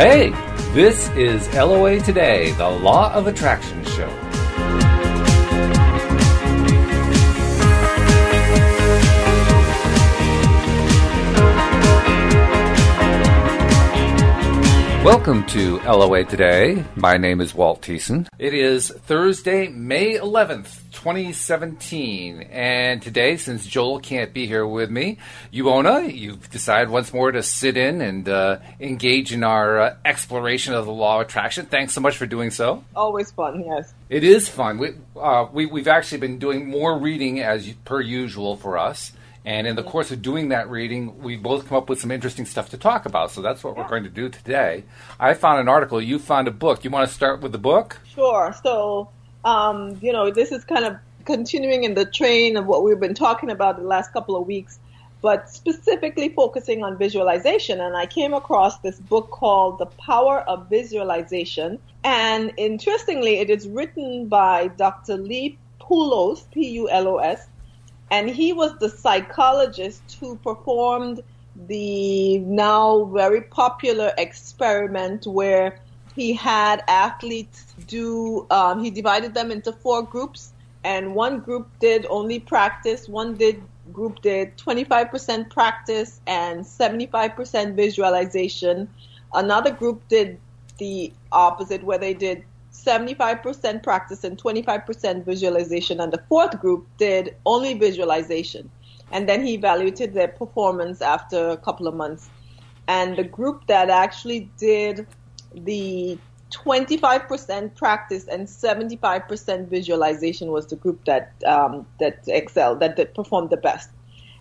Hey, this is LOA Today, the Law of Attraction show. Welcome to LOA Today. My name is Walt Thiessen. It is Thursday, May 11th, 2017. And today, since Joel can't be here with me, Uohna, you've decided once more to sit in and uh, engage in our uh, exploration of the law of attraction. Thanks so much for doing so. Always fun, yes. It is fun. We, uh, we, we've actually been doing more reading as per usual for us. And in the course of doing that reading, we both come up with some interesting stuff to talk about. So that's what we're going to do today. I found an article. You found a book. You want to start with the book? Sure. So, um, you know, this is kind of continuing in the train of what we've been talking about the last couple of weeks, but specifically focusing on visualization. And I came across this book called The Power of Visualization. And interestingly, it is written by Dr. Lee Pulos, P U L O S and he was the psychologist who performed the now very popular experiment where he had athletes do um, he divided them into four groups and one group did only practice one did group did 25% practice and 75% visualization another group did the opposite where they did 75% practice and 25% visualization, and the fourth group did only visualization. And then he evaluated their performance after a couple of months. And the group that actually did the 25% practice and 75% visualization was the group that um, that excelled, that, that performed the best.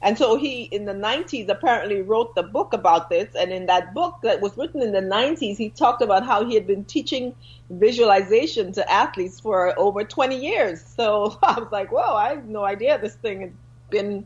And so he, in the 90s, apparently wrote the book about this. And in that book that was written in the 90s, he talked about how he had been teaching visualization to athletes for over 20 years. So I was like, whoa, I had no idea this thing had been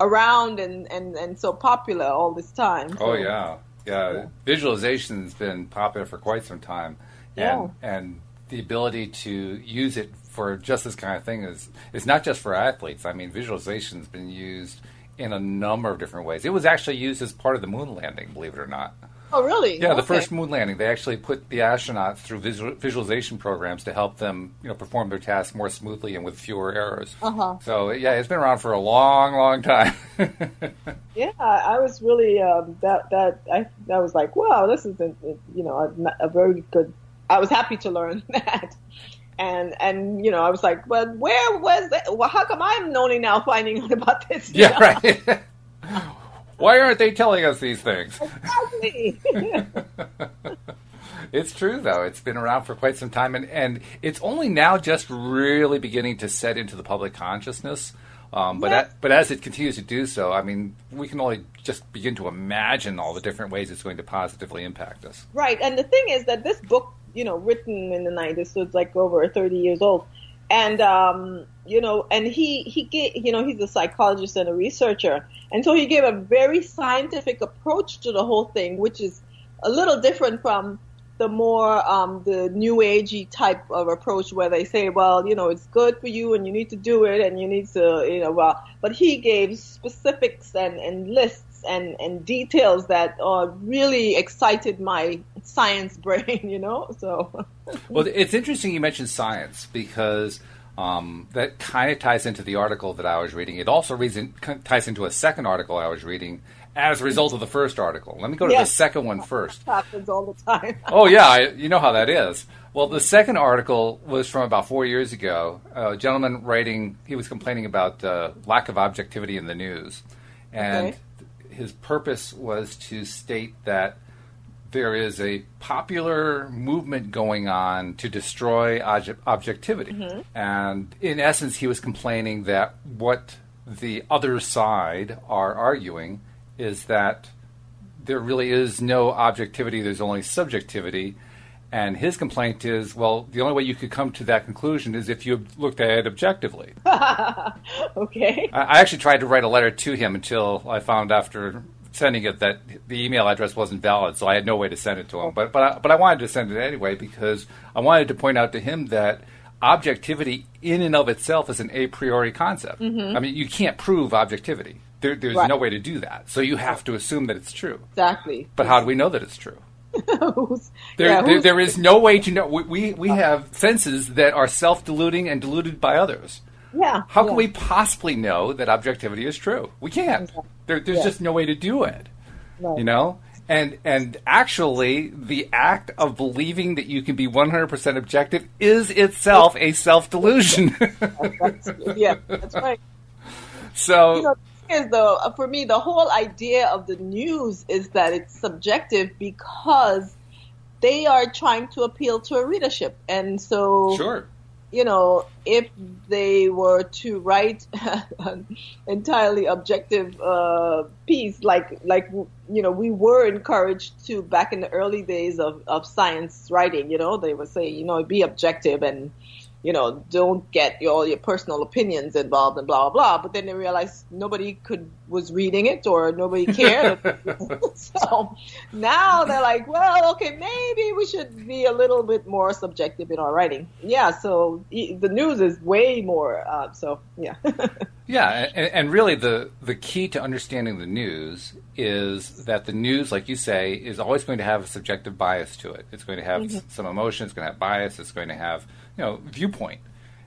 around and, and, and so popular all this time. Oh, so, oh, yeah. yeah. Yeah. Visualization's been popular for quite some time. And, yeah. and the ability to use it for just this kind of thing is, is not just for athletes. I mean, visualization's been used – in a number of different ways. It was actually used as part of the moon landing, believe it or not. Oh, really? Yeah, okay. the first moon landing. They actually put the astronauts through visual, visualization programs to help them, you know, perform their tasks more smoothly and with fewer errors. Uh-huh. So yeah, it's been around for a long, long time. yeah, I was really um, that that I that was like, wow, this is a, you know a, a very good. I was happy to learn that and and you know I was like, well, where was that? Well, how come I'm only now finding out about this? Yeah, know? right. Why aren't they telling us these things? Exactly. it's true though. It's been around for quite some time, and and it's only now just really beginning to set into the public consciousness. Um, but at, but as it continues to do so, I mean, we can only just begin to imagine all the different ways it's going to positively impact us. Right, and the thing is that this book you know, written in the 90s, so it's like over 30 years old. And, um, you know, and he, he gave, you know, he's a psychologist and a researcher. And so he gave a very scientific approach to the whole thing, which is a little different from the more um, the new agey type of approach where they say, well, you know, it's good for you and you need to do it and you need to, you know, well, but he gave specifics and, and lists and, and details that uh, really excited my science brain, you know. So, well, it's interesting you mentioned science because um, that kind of ties into the article that I was reading. It also reason, ties into a second article I was reading as a result of the first article. Let me go to yes. the second one first. happens all the time. oh yeah, I, you know how that is. Well, the second article was from about four years ago. A gentleman writing, he was complaining about uh, lack of objectivity in the news, and okay his purpose was to state that there is a popular movement going on to destroy objectivity. Mm-hmm. And in essence, he was complaining that what the other side are arguing is that there really is no objectivity, there's only subjectivity, and his complaint is, well, the only way you could come to that conclusion is if you looked at it objectively. okay. I actually tried to write a letter to him until I found after sending it that the email address wasn't valid, so I had no way to send it to him. But but I, but I wanted to send it anyway because I wanted to point out to him that objectivity in and of itself is an a priori concept. Mm-hmm. I mean, you can't prove objectivity. There, there's right. no way to do that. So you have to assume that it's true. Exactly. But how do we know that it's true? there, yeah, there, there is no way to know. We, we, we have senses that are self deluding and deluded by others. Yeah. How can we possibly know that objectivity is true? We can't. There, there's yeah. just no way to do it. Right. You know? And and actually, the act of believing that you can be 100% objective is itself a self delusion. yeah, that's right. So, you know, is though uh, for me the whole idea of the news is that it's subjective because they are trying to appeal to a readership, and so sure you know, if they were to write an entirely objective uh, piece, like like you know, we were encouraged to back in the early days of, of science writing. You know, they would say, you know, be objective and you know, don't get all your personal opinions involved and blah blah blah. But then they realized nobody could was reading it or nobody cared. so now they're like, well, okay, maybe we should be a little bit more subjective in our writing. Yeah. So the news is way more. Uh, so yeah. yeah, and, and really the the key to understanding the news is that the news, like you say, is always going to have a subjective bias to it. It's going to have mm-hmm. some emotion. It's going to have bias. It's going to have you know viewpoint.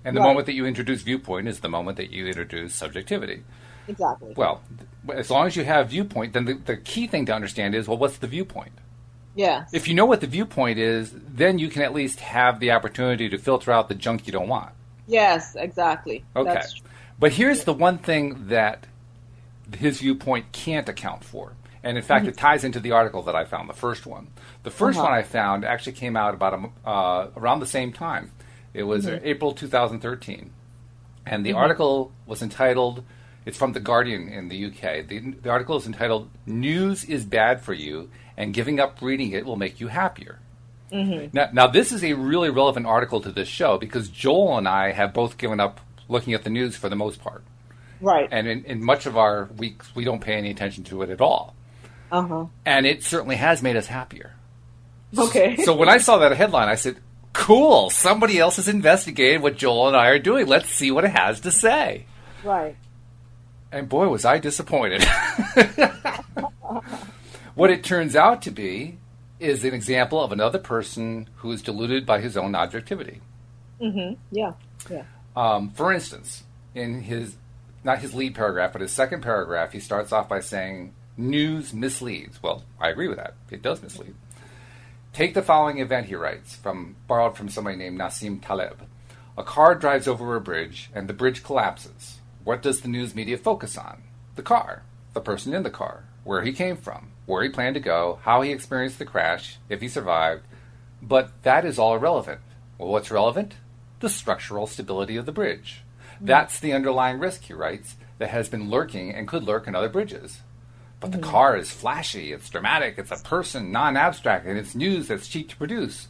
And the right. moment that you introduce viewpoint is the moment that you introduce subjectivity. Exactly. Well, as long as you have viewpoint, then the, the key thing to understand is well, what's the viewpoint? Yeah. If you know what the viewpoint is, then you can at least have the opportunity to filter out the junk you don't want. Yes, exactly. Okay. But here's the one thing that his viewpoint can't account for. And in fact, mm-hmm. it ties into the article that I found, the first one. The 1st uh-huh. one I found actually came out about a, uh, around the same time. It was mm-hmm. April 2013. And the mm-hmm. article was entitled, it's from The Guardian in the UK. The, the article is entitled, News is Bad for You, and Giving Up Reading It Will Make You Happier. Mm-hmm. Now, now, this is a really relevant article to this show because Joel and I have both given up looking at the news for the most part. Right. And in, in much of our weeks, we don't pay any attention to it at all. Uh-huh. And it certainly has made us happier. Okay. So, so when I saw that headline, I said, cool, somebody else has investigated what Joel and I are doing. Let's see what it has to say. Right. And boy, was I disappointed. what it turns out to be is an example of another person who is deluded by his own objectivity. Mm-hmm. Yeah. Yeah. Um, for instance, in his not his lead paragraph, but his second paragraph, he starts off by saying, "News misleads." Well, I agree with that. It does mislead. Take the following event, he writes, from borrowed from somebody named Nassim Taleb. A car drives over a bridge, and the bridge collapses. What does the news media focus on? The car, the person in the car, where he came from, where he planned to go, how he experienced the crash, if he survived. But that is all irrelevant. Well, what's relevant? The structural stability of the bridge. Mm-hmm. That's the underlying risk, he writes, that has been lurking and could lurk in other bridges. But the mm-hmm. car is flashy, it's dramatic, it's a person, non abstract, and it's news that's cheap to produce.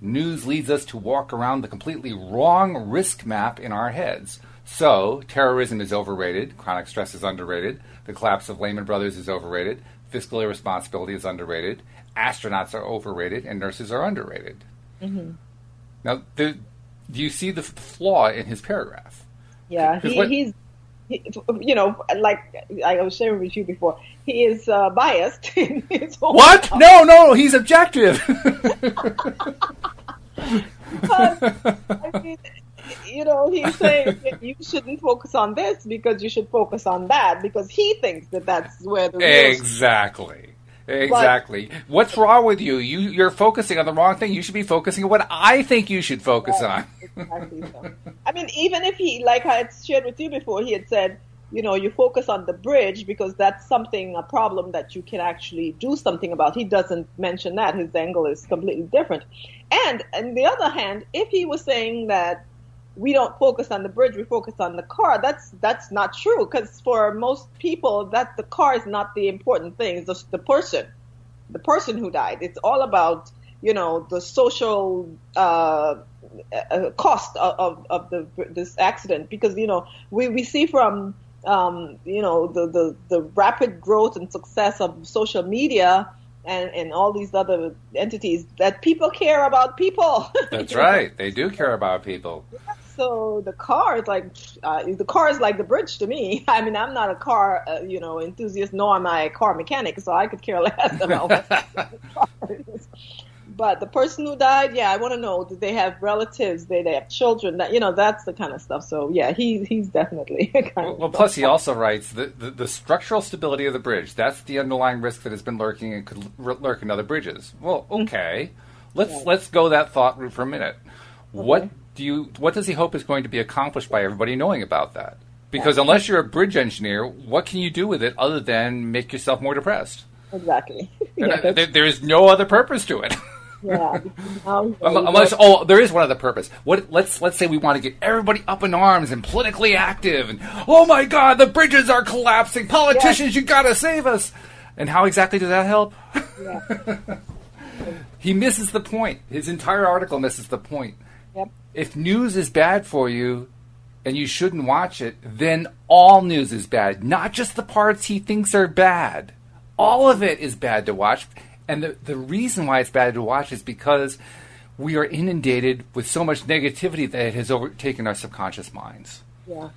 News leads us to walk around the completely wrong risk map in our heads. So, terrorism is overrated, chronic stress is underrated, the collapse of Lehman Brothers is overrated, fiscal irresponsibility is underrated, astronauts are overrated, and nurses are underrated. Mm-hmm. Now, do you see the flaw in his paragraph? Yeah, he, what, he's you know, like I was sharing with you before, he is uh, biased in his What? No, no, he's objective. I mean, you know, he's saying you shouldn't focus on this because you should focus on that because he thinks that that's where the exactly. Exactly. But, What's wrong with you? You you're focusing on the wrong thing. You should be focusing on what I think you should focus on. exactly so. I mean, even if he, like I had shared with you before, he had said, you know, you focus on the bridge because that's something, a problem that you can actually do something about. He doesn't mention that. His angle is completely different. And on the other hand, if he was saying that we don't focus on the bridge, we focus on the car. That's that's not true because for most people, that the car is not the important thing. It's just the person, the person who died. It's all about you know the social uh, uh, cost of, of the this accident because you know we we see from um, you know the, the the rapid growth and success of social media and, and all these other entities that people care about people. That's right. They do care about people. So the car is like uh, the car is like the bridge to me. I mean, I'm not a car, uh, you know, enthusiast, nor am I a car mechanic, so I could care less about what But the person who died, yeah, I want to know. Do they have relatives? Do they have children? That you know, that's the kind of stuff. So yeah, he's he's definitely. Kind well, well plus he also writes the, the, the structural stability of the bridge. That's the underlying risk that has been lurking and could lurk in other bridges. Well, mm-hmm. okay, let's yeah. let's go that thought route for a minute. Okay. What do you? What does he hope is going to be accomplished by everybody knowing about that? Because yeah. unless you're a bridge engineer, what can you do with it other than make yourself more depressed? Exactly. yeah, uh, there, there is no other purpose to it. Yeah. Um, um, unless, oh, there is one other purpose. What? Let's let's say we want to get everybody up in arms and politically active, and oh my God, the bridges are collapsing. Politicians, you got to save us. And how exactly does that help? Yeah. he misses the point. His entire article misses the point. If news is bad for you, and you shouldn't watch it, then all news is bad. Not just the parts he thinks are bad. All of it is bad to watch and the, the reason why it's bad to watch is because we are inundated with so much negativity that it has overtaken our subconscious minds. Yeah.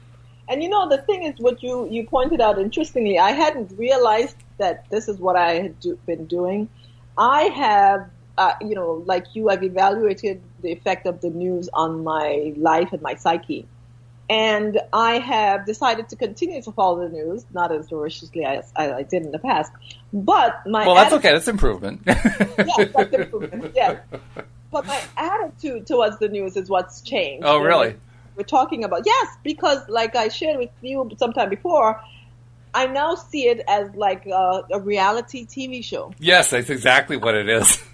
And you know, the thing is, what you, you pointed out interestingly, I hadn't realized that this is what I had do, been doing. I have, uh, you know, like you, I've evaluated the effect of the news on my life and my psyche. And I have decided to continue to follow the news, not as voraciously as I, did in the past. But my well, that's attitude, okay. That's improvement. yes, that's improvement. Yes, but my attitude towards the news is what's changed. Oh, really? We're talking about yes, because like I shared with you sometime before, I now see it as like a, a reality TV show. Yes, that's exactly what it is.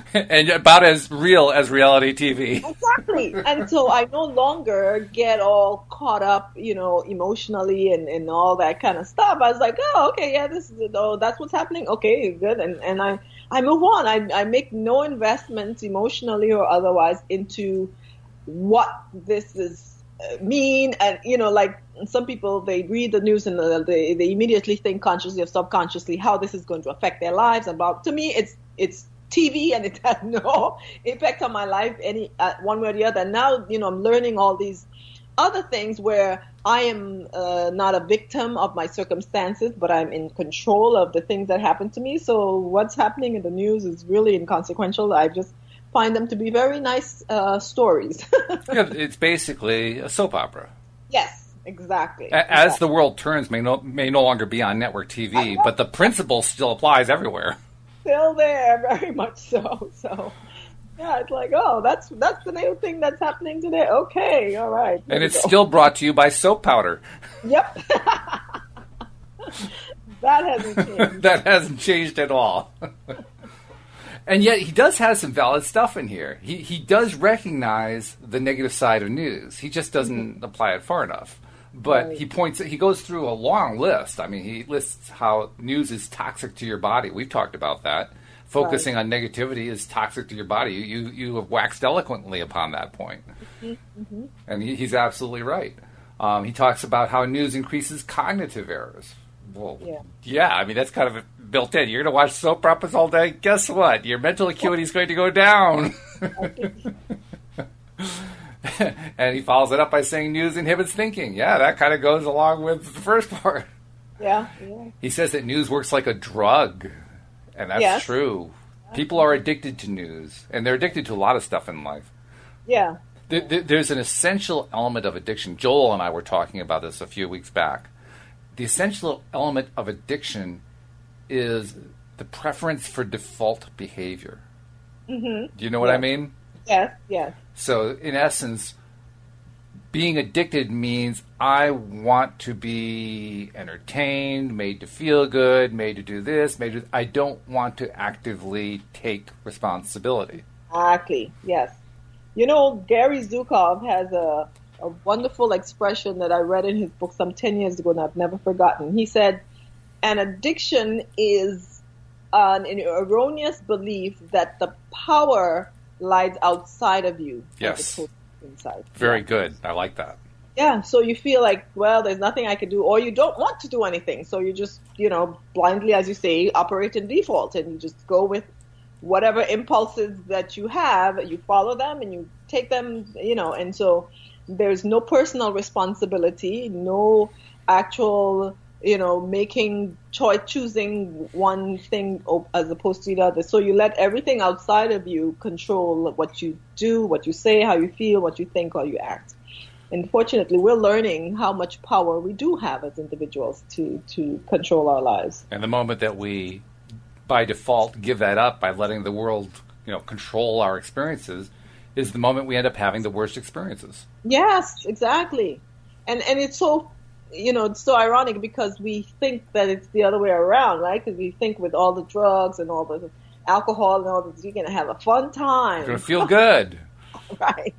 and about as real as reality TV. Exactly. and so I no longer get all caught up, you know, emotionally and, and all that kind of stuff. I was like, oh, okay, yeah, this is, oh, that's what's happening. Okay, good. And, and I, I move on. I, I make no investments emotionally or otherwise into what this is uh, mean and you know like some people they read the news and uh, they, they immediately think consciously or subconsciously how this is going to affect their lives and to me it's it's TV and it had no impact on my life any uh, one way or the other. And now, you know, I'm learning all these other things where I am uh, not a victim of my circumstances, but I'm in control of the things that happen to me. So what's happening in the news is really inconsequential. I just find them to be very nice uh, stories. yeah, it's basically a soap opera. Yes. Exactly. As exactly. the world turns, may no may no longer be on network TV, but the principle still applies everywhere still there, very much so. So yeah, it's like, oh, that's that's the new thing that's happening today. Okay, all right. And it's go. still brought to you by soap powder. Yep. that hasn't changed. that hasn't changed at all. and yet he does have some valid stuff in here. He he does recognize the negative side of news. He just doesn't mm-hmm. apply it far enough. But right. he points, he goes through a long list. I mean, he lists how news is toxic to your body. We've talked about that. Focusing right. on negativity is toxic to your body. You, you, have waxed eloquently upon that point. Mm-hmm. mm-hmm. And he, he's absolutely right. Um, he talks about how news increases cognitive errors. Well, yeah. yeah, I mean, that's kind of built in. You're going to watch soap operas all day. Guess what? Your mental acuity is going to go down. and he follows it up by saying news inhibits thinking. Yeah, that kind of goes along with the first part. Yeah, yeah. He says that news works like a drug, and that's yes. true. People are addicted to news, and they're addicted to a lot of stuff in life. Yeah. There's an essential element of addiction. Joel and I were talking about this a few weeks back. The essential element of addiction is the preference for default behavior. Mm-hmm. Do you know what I mean? Yes, yes. So, in essence, being addicted means I want to be entertained, made to feel good, made to do this, made to. I don't want to actively take responsibility. Exactly. Yes. You know, Gary Zukav has a, a wonderful expression that I read in his book some 10 years ago and I've never forgotten. He said, an addiction is an erroneous belief that the power lies outside of you. Yes. Inside. Very good. I like that. Yeah, so you feel like, well, there's nothing I can do, or you don't want to do anything. So you just, you know, blindly, as you say, operate in default and you just go with whatever impulses that you have, you follow them and you take them, you know, and so there's no personal responsibility, no actual you know, making choice, choosing one thing as opposed to the other. So you let everything outside of you control what you do, what you say, how you feel, what you think, or you act. Unfortunately, we're learning how much power we do have as individuals to, to control our lives. And the moment that we, by default, give that up by letting the world, you know, control our experiences, is the moment we end up having the worst experiences. Yes, exactly. And and it's so you know, it's so ironic because we think that it's the other way around, right? Because we think with all the drugs and all the alcohol and all this, you're going to have a fun time. You're going to feel good. right.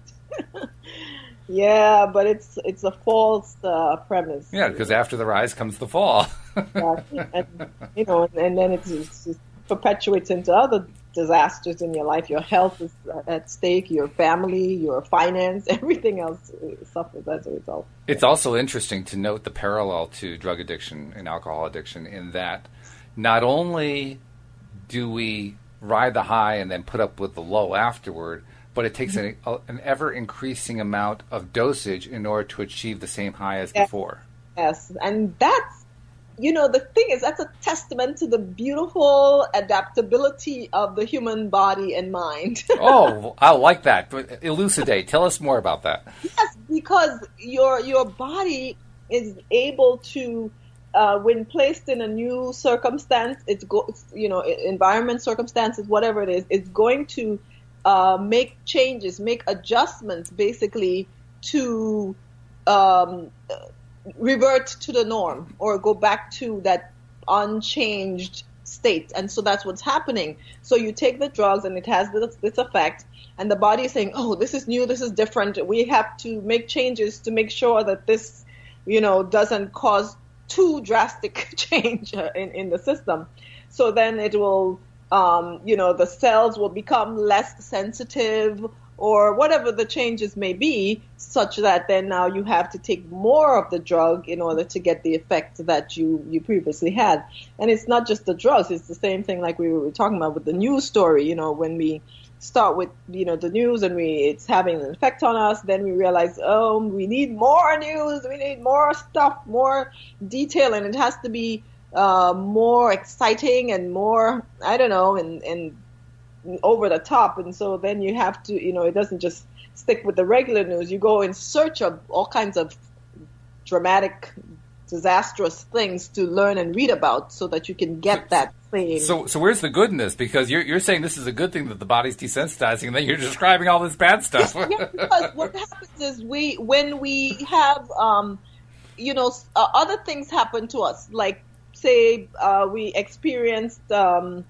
yeah, but it's it's a false uh, premise. Yeah, because after the rise comes the fall. exactly. And, you know, and, and then it just perpetuates into other disasters in your life. Your health is at stake, your family, your finance, everything else suffers as a result. It's also interesting to note the parallel to drug addiction and alcohol addiction in that not only do we ride the high and then put up with the low afterward, but it takes an, an ever increasing amount of dosage in order to achieve the same high as yes. before. Yes, and that's you know, the thing is, that's a testament to the beautiful adaptability of the human body and mind. oh, I like that. Elucidate. Tell us more about that. Yes, because your your body is able to, uh, when placed in a new circumstance, it's go, you know, environment, circumstances, whatever it is, it's going to uh, make changes, make adjustments, basically to um, revert to the norm or go back to that unchanged state. And so that's what's happening. So you take the drugs and it has this, this effect and the body is saying, oh, this is new, this is different. We have to make changes to make sure that this, you know, doesn't cause too drastic change in, in the system. So then it will, um, you know, the cells will become less sensitive or whatever the changes may be, such that then now you have to take more of the drug in order to get the effect that you, you previously had. And it's not just the drugs, it's the same thing like we were talking about with the news story, you know, when we start with, you know, the news and we, it's having an effect on us, then we realize, oh, we need more news, we need more stuff, more detail, and it has to be, uh, more exciting and more, I don't know, and, and over the top, and so then you have to, you know, it doesn't just stick with the regular news. You go in search of all kinds of dramatic, disastrous things to learn and read about, so that you can get that thing. So, so where's the goodness? Because you're you're saying this is a good thing that the body's desensitizing, and then you're describing all this bad stuff. yeah, because what happens is we when we have, um, you know, uh, other things happen to us, like say uh, we experienced. Um,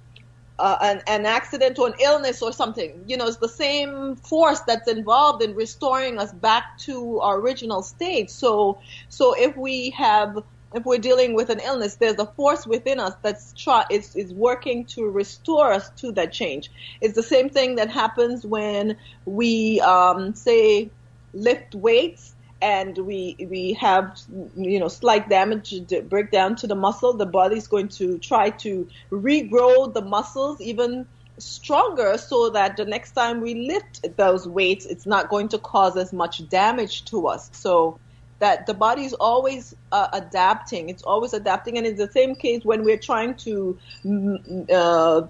uh, an, an accident or an illness or something. You know, it's the same force that's involved in restoring us back to our original state. So, so if we have, if we're dealing with an illness, there's a force within us that's try, is, is working to restore us to that change. It's the same thing that happens when we, um, say, lift weights and we we have you know slight damage breakdown to the muscle. The body's going to try to regrow the muscles even stronger so that the next time we lift those weights it's not going to cause as much damage to us. So that the body is always uh, adapting. It's always adapting. And it's the same case when we're trying to mm, uh,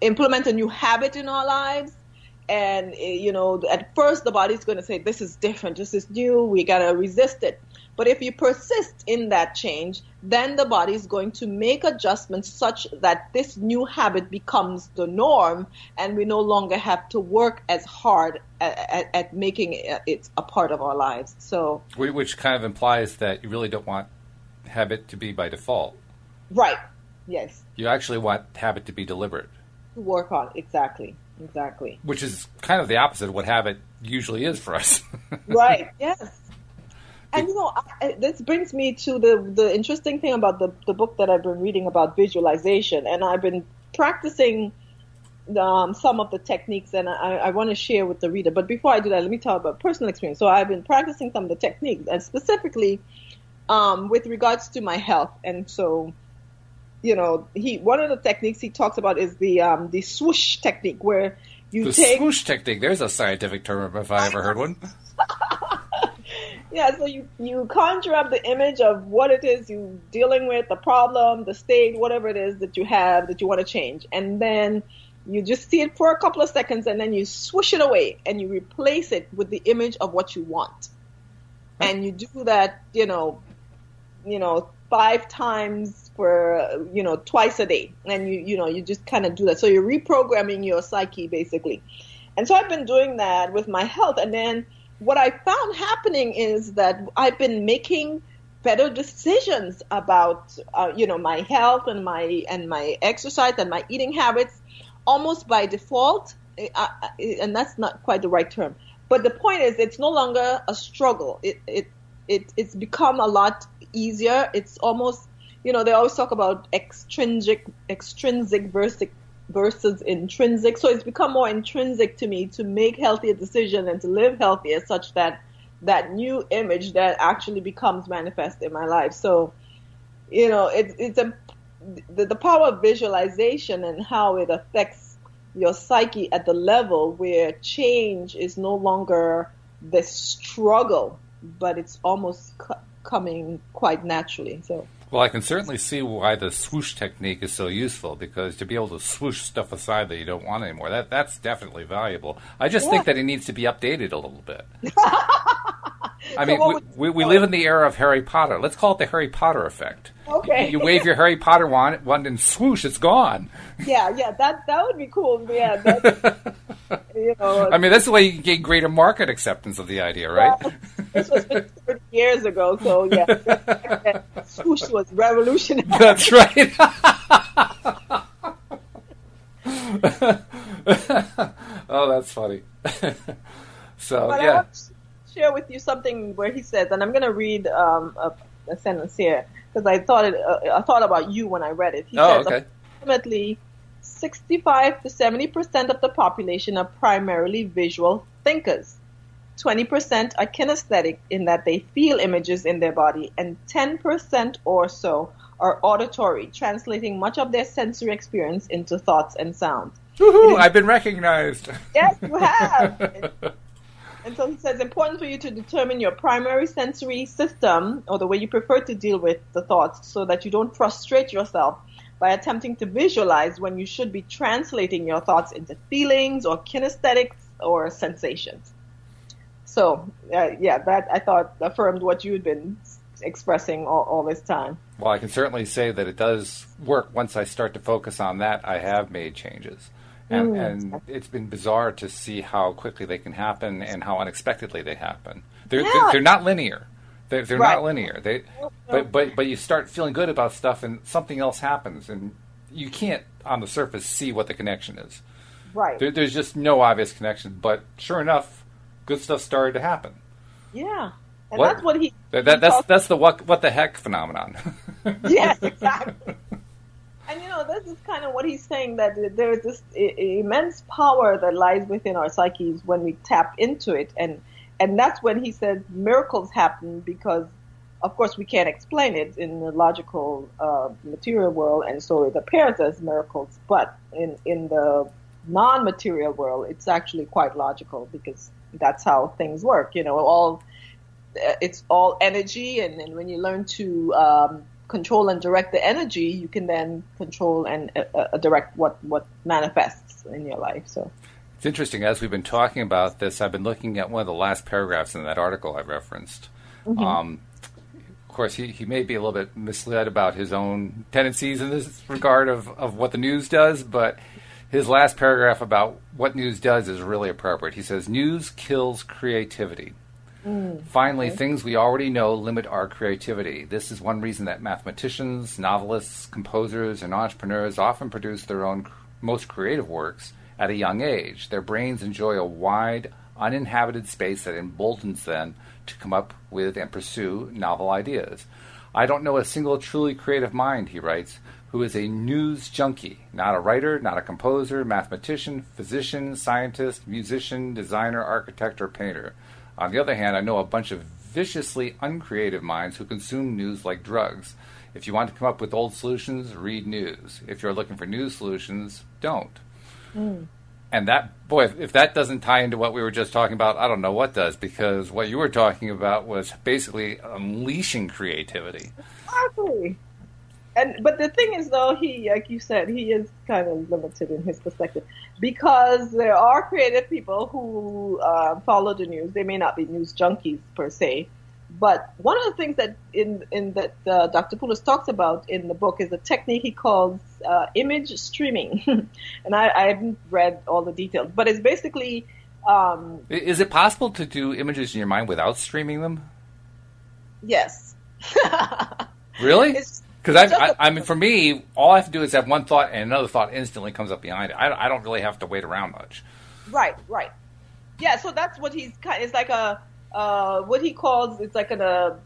implement a new habit in our lives and eh, you know at first the body's going to say this is different. This is new. We got to resist it. But if you persist in that change then the body is going to make adjustments such that this new habit becomes the norm and we no longer have to work as hard at, at, at making it a part of our lives. So which kind of implies that you really don't want habit to be by default. Right. Yes. You actually want habit to be deliberate. To work on exactly Exactly. Which is kind of the opposite of what habit usually is for us. right. Yes. And you know, I, this brings me to the the interesting thing about the the book that I've been reading about visualization, and I've been practicing um, some of the techniques, and I, I want to share with the reader. But before I do that, let me talk about personal experience. So I've been practicing some of the techniques, and specifically um, with regards to my health. And so you know, he one of the techniques he talks about is the um, the swoosh technique, where you the take swoosh technique. There's a scientific term if I ever heard one. Yeah, so you, you conjure up the image of what it is you're dealing with, the problem, the state, whatever it is that you have that you want to change. And then you just see it for a couple of seconds and then you swoosh it away and you replace it with the image of what you want. And you do that, you know, you know, five times for, you know, twice a day. And you, you know, you just kind of do that. So you're reprogramming your psyche basically. And so I've been doing that with my health. And then what I found happening is that I've been making better decisions about uh, you know my health and my and my exercise and my eating habits almost by default uh, uh, and that's not quite the right term but the point is it's no longer a struggle it it, it it's become a lot easier it's almost you know they always talk about extrinsic extrinsic versus versus intrinsic. So it's become more intrinsic to me to make healthier decisions and to live healthier such that that new image that actually becomes manifest in my life. So, you know, it, it's a the, the power of visualization and how it affects your psyche at the level where change is no longer the struggle, but it's almost coming quite naturally. So well, I can certainly see why the swoosh technique is so useful because to be able to swoosh stuff aside that you don't want anymore, that that's definitely valuable. I just yeah. think that it needs to be updated a little bit. I mean, we, we, we, live in the era of Harry Potter. Let's call it the Harry Potter effect. Okay. You, you wave your Harry Potter wand, wand, and swoosh, it's gone. Yeah, yeah, that that would be cool. Yeah, that, you know. Uh I mean, that's the way you can gain greater market acceptance of the idea, right? Well, this was 30 years ago, so yeah, swoosh was revolutionary. That's right. oh, that's funny. so but yeah share with you something where he says, and I'm going to read um, a, a, sentence here because I thought it, uh, I thought about you when I read it. He oh, says, okay. approximately 65 to 70 percent of the population are primarily visual thinkers. 20% are kinesthetic in that they feel images in their body, and 10% or so are auditory, translating much of their sensory experience into thoughts and sounds. Woohoo! I've been recognized. Yes, you have. And so he says, important for you to determine your primary sensory system or the way you prefer to deal with the thoughts so that you don't frustrate yourself by attempting to visualize when you should be translating your thoughts into feelings or kinesthetics or sensations. So, uh, yeah, that I thought affirmed what you had been expressing all, all this time. Well, I can certainly say that it does work. Once I start to focus on that, I have made changes. And, mm. and, it's been bizarre to see how quickly they can happen and how unexpectedly they happen. They're yeah. they're, they're, not linear. They're, they're right. not linear. They, but but but you start feeling good about stuff and something else happens and you can't on the surface see what the connection is. Right. There, there's just no obvious connection. But sure enough, good stuff started to happen. Yeah. And what? that's what he. That, that, that's that's the what what the heck phenomenon. yes, exactly. And you know, this is kind of what he's saying that there's this immense power that lies within our psyches when we tap into it, and and that's when he says miracles happen because, of course, we can't explain it in the logical uh, material world, and so it appears as miracles. But in in the non-material world, it's actually quite logical because that's how things work. You know, all it's all energy, and, and when you learn to um, control and direct the energy, you can then control and uh, uh, direct what, what manifests in your life. So it's interesting. As we've been talking about this, I've been looking at one of the last paragraphs in that article I referenced. Mm-hmm. Um, of course, he, he may be a little bit misled about his own tendencies in this regard of, of what the news does, but his last paragraph about what news does is really appropriate. He says, News kills creativity. Mm, Finally, okay. things we already know limit our creativity. This is one reason that mathematicians, novelists, composers, and entrepreneurs often produce their own most creative works at a young age. Their brains enjoy a wide, uninhabited space that emboldens them to come up with and pursue novel ideas. I don't know a single truly creative mind, he writes, who is a news junkie, not a writer, not a composer, mathematician, physician, scientist, musician, designer, architect, or painter. On the other hand, I know a bunch of viciously uncreative minds who consume news like drugs. If you want to come up with old solutions, read news. If you're looking for new solutions, don't. Mm. And that boy, if, if that doesn't tie into what we were just talking about, I don't know what does. Because what you were talking about was basically unleashing creativity. Exactly. And but the thing is, though, he, like you said, he is kind of limited in his perspective because there are creative people who uh, follow the news. They may not be news junkies per se, but one of the things that in in that uh, Dr. Pulos talks about in the book is a technique he calls uh, image streaming, and I, I, haven't read all the details, but it's basically. Um, is it possible to do images in your mind without streaming them? Yes. really? Because I, I, I, mean, for me, all I have to do is have one thought, and another thought instantly comes up behind it. I, I don't really have to wait around much. Right, right. Yeah, so that's what he's kind. It's like a uh, what he calls it's like a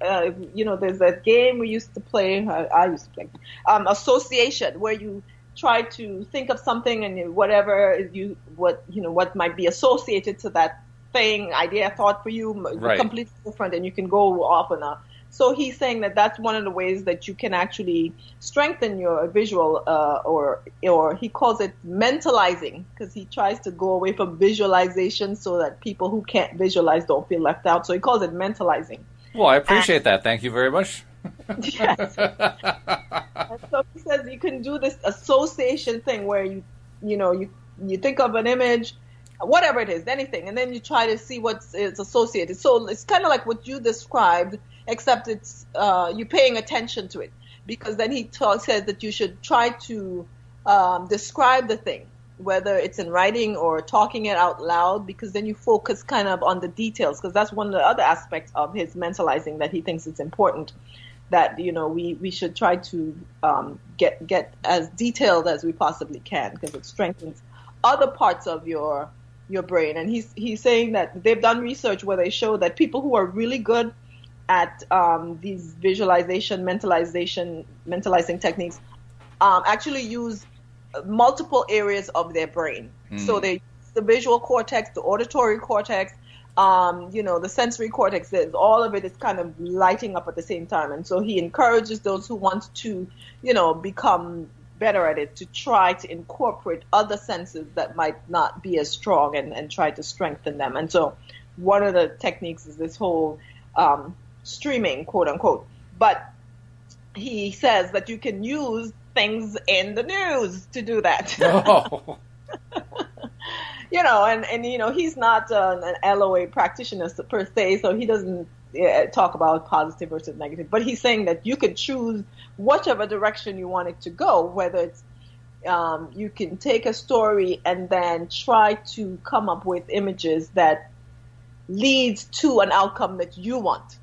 uh, you know there's that game we used to play I, I used to play um, association where you try to think of something and whatever you what you know what might be associated to that thing idea thought for you right. completely different and you can go off on a so he's saying that that's one of the ways that you can actually strengthen your visual, uh, or or he calls it mentalizing, because he tries to go away from visualization so that people who can't visualize don't feel left out. So he calls it mentalizing. Well, I appreciate and, that. Thank you very much. yes. so he says you can do this association thing where you, you know, you you think of an image whatever it is, anything, and then you try to see what's it's associated. So it's kind of like what you described, except it's uh, you paying attention to it. Because then he says that you should try to um, describe the thing whether it's in writing or talking it out loud because then you focus kind of on the details. Because that's one of the other aspects of his mentalizing that he thinks it's important that you know we, we should try to um, get get as detailed as we possibly can because it strengthens other parts of your your brain. And he's he's saying that they've done research where they show that people who are really good at um, these visualization, mentalization, mentalizing techniques um, actually use multiple areas of their brain. Mm. So they the visual cortex, the auditory cortex, um, you know, the sensory cortex. All of it is kind of lighting up at the same time, and so he encourages those who want to, you know, become better at it to try to incorporate other senses that might not be as strong and, and try to strengthen them. And so one of the techniques is this whole um, streaming, quote unquote. But he says that you can use things in the news to do that. Oh. you know, and, and you know, he's not an, an LOA practitioner per se, so he doesn't talk about positive versus negative. But he's saying that you can choose whichever direction you want it to go, whether it's um, you can take a story and then try to come up with images that leads to an outcome that you want.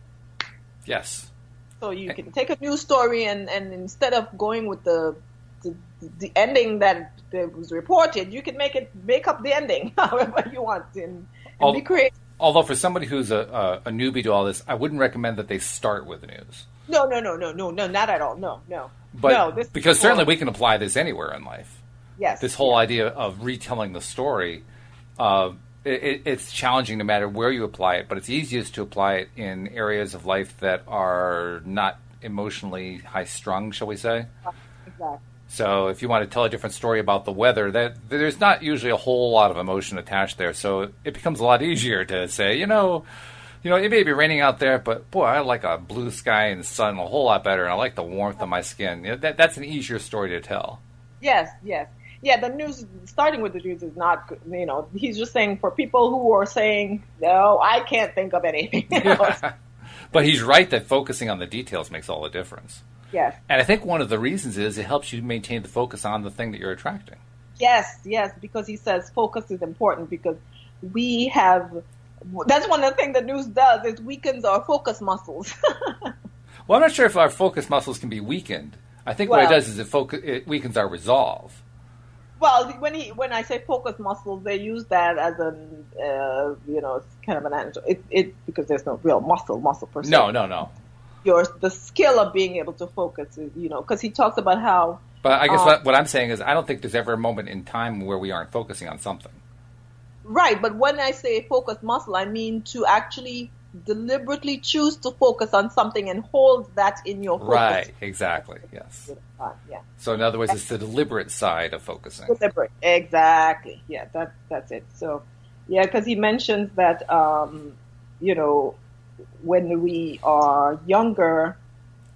Yes. So you can take a news story and, and instead of going with the, the the ending that, was reported, you can make it make up the ending however you want and, and be creative. Although for somebody who's a, a, a newbie to all this, I wouldn't recommend that they start with the news. No, no, no, no, no, no, not at all. No, no. But no, this because certainly we can apply this anywhere in life. Yes. This whole idea of retelling the story. Uh, it, it's challenging no matter where you apply it, but it's easiest to apply it in areas of life that are not emotionally high strung, shall we say? Exactly. So if you want to tell a different story about the weather, that there's not usually a whole lot of emotion attached there. So it becomes a lot easier to say, you know, you know, it may be raining out there, but boy, I like a blue sky and sun a whole lot better, and I like the warmth of my skin. You know, that, that's an easier story to tell. Yes, yes yeah, the news, starting with the news is not, good. you know, he's just saying for people who are saying, no, I can't think of anything. But he's right that focusing on the details makes all the difference. Yes. And I think one of the reasons is it helps you maintain the focus on the thing that you're attracting. Yes, yes, because he says focus is important because we have, that's one of the things the news does, is weakens our focus muscles. well, I'm not sure if our focus muscles can be weakened. I think well, what it does is it, focus, it weakens our resolve. Well, when he when I say focus muscles, they use that as an uh, you know kind of an analogy. It, it because there's no real muscle muscle per se. No, no, no. Your the skill of being able to focus, is, you know, because he talks about how. But I guess um, what, what I'm saying is, I don't think there's ever a moment in time where we aren't focusing on something. Right, but when I say focus muscle, I mean to actually deliberately choose to focus on something and hold that in your focus. Right, exactly. Yes. Yeah. So in other words, it's the deliberate side of focusing. Deliberate. Exactly. Yeah, that that's it. So yeah, because he mentions that um, you know, when we are younger,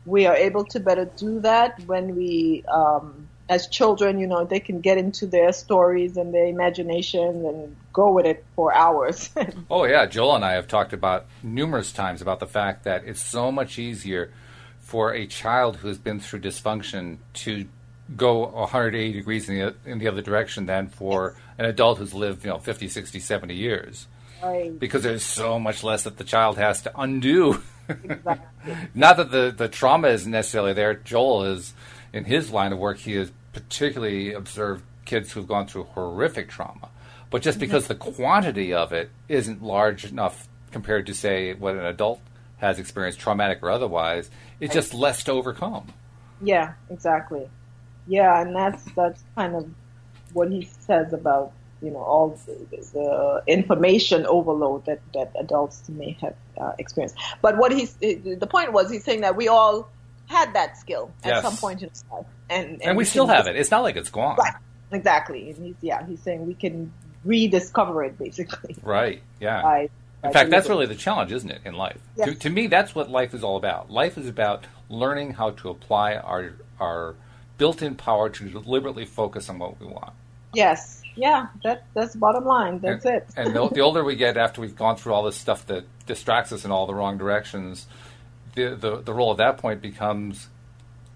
we are able to better do that when we um, as children, you know, they can get into their stories and their imagination and go with it for hours. oh yeah, Joel and I have talked about numerous times about the fact that it's so much easier for a child who's been through dysfunction to go 180 degrees in the, in the other direction than for an adult who's lived, you know, 50, 60, 70 years. Right. Because there's so much less that the child has to undo. Exactly. Not that the, the trauma isn't necessarily there. Joel is, in his line of work, he is particularly observed kids who've gone through horrific trauma. But just because the quantity of it isn't large enough compared to, say, what an adult has experienced, traumatic or otherwise, it's just less to overcome. Yeah, exactly. Yeah, and that's that's kind of what he says about you know all the, the information overload that that adults may have uh, experienced. But what he's the point was he's saying that we all had that skill at yes. some point in his life, and and, and we, still have it. It's not like it's gone. Right. Exactly. And he's yeah, he's saying we can rediscover it basically. Right. Yeah. By, in fact, that's really the challenge, isn't it, in life? Yes. To, to me, that's what life is all about. Life is about learning how to apply our our built-in power to deliberately focus on what we want. Yes. Yeah, that that's bottom line. That's and, it. and the, the older we get, after we've gone through all this stuff that distracts us in all the wrong directions, the, the, the role at that point becomes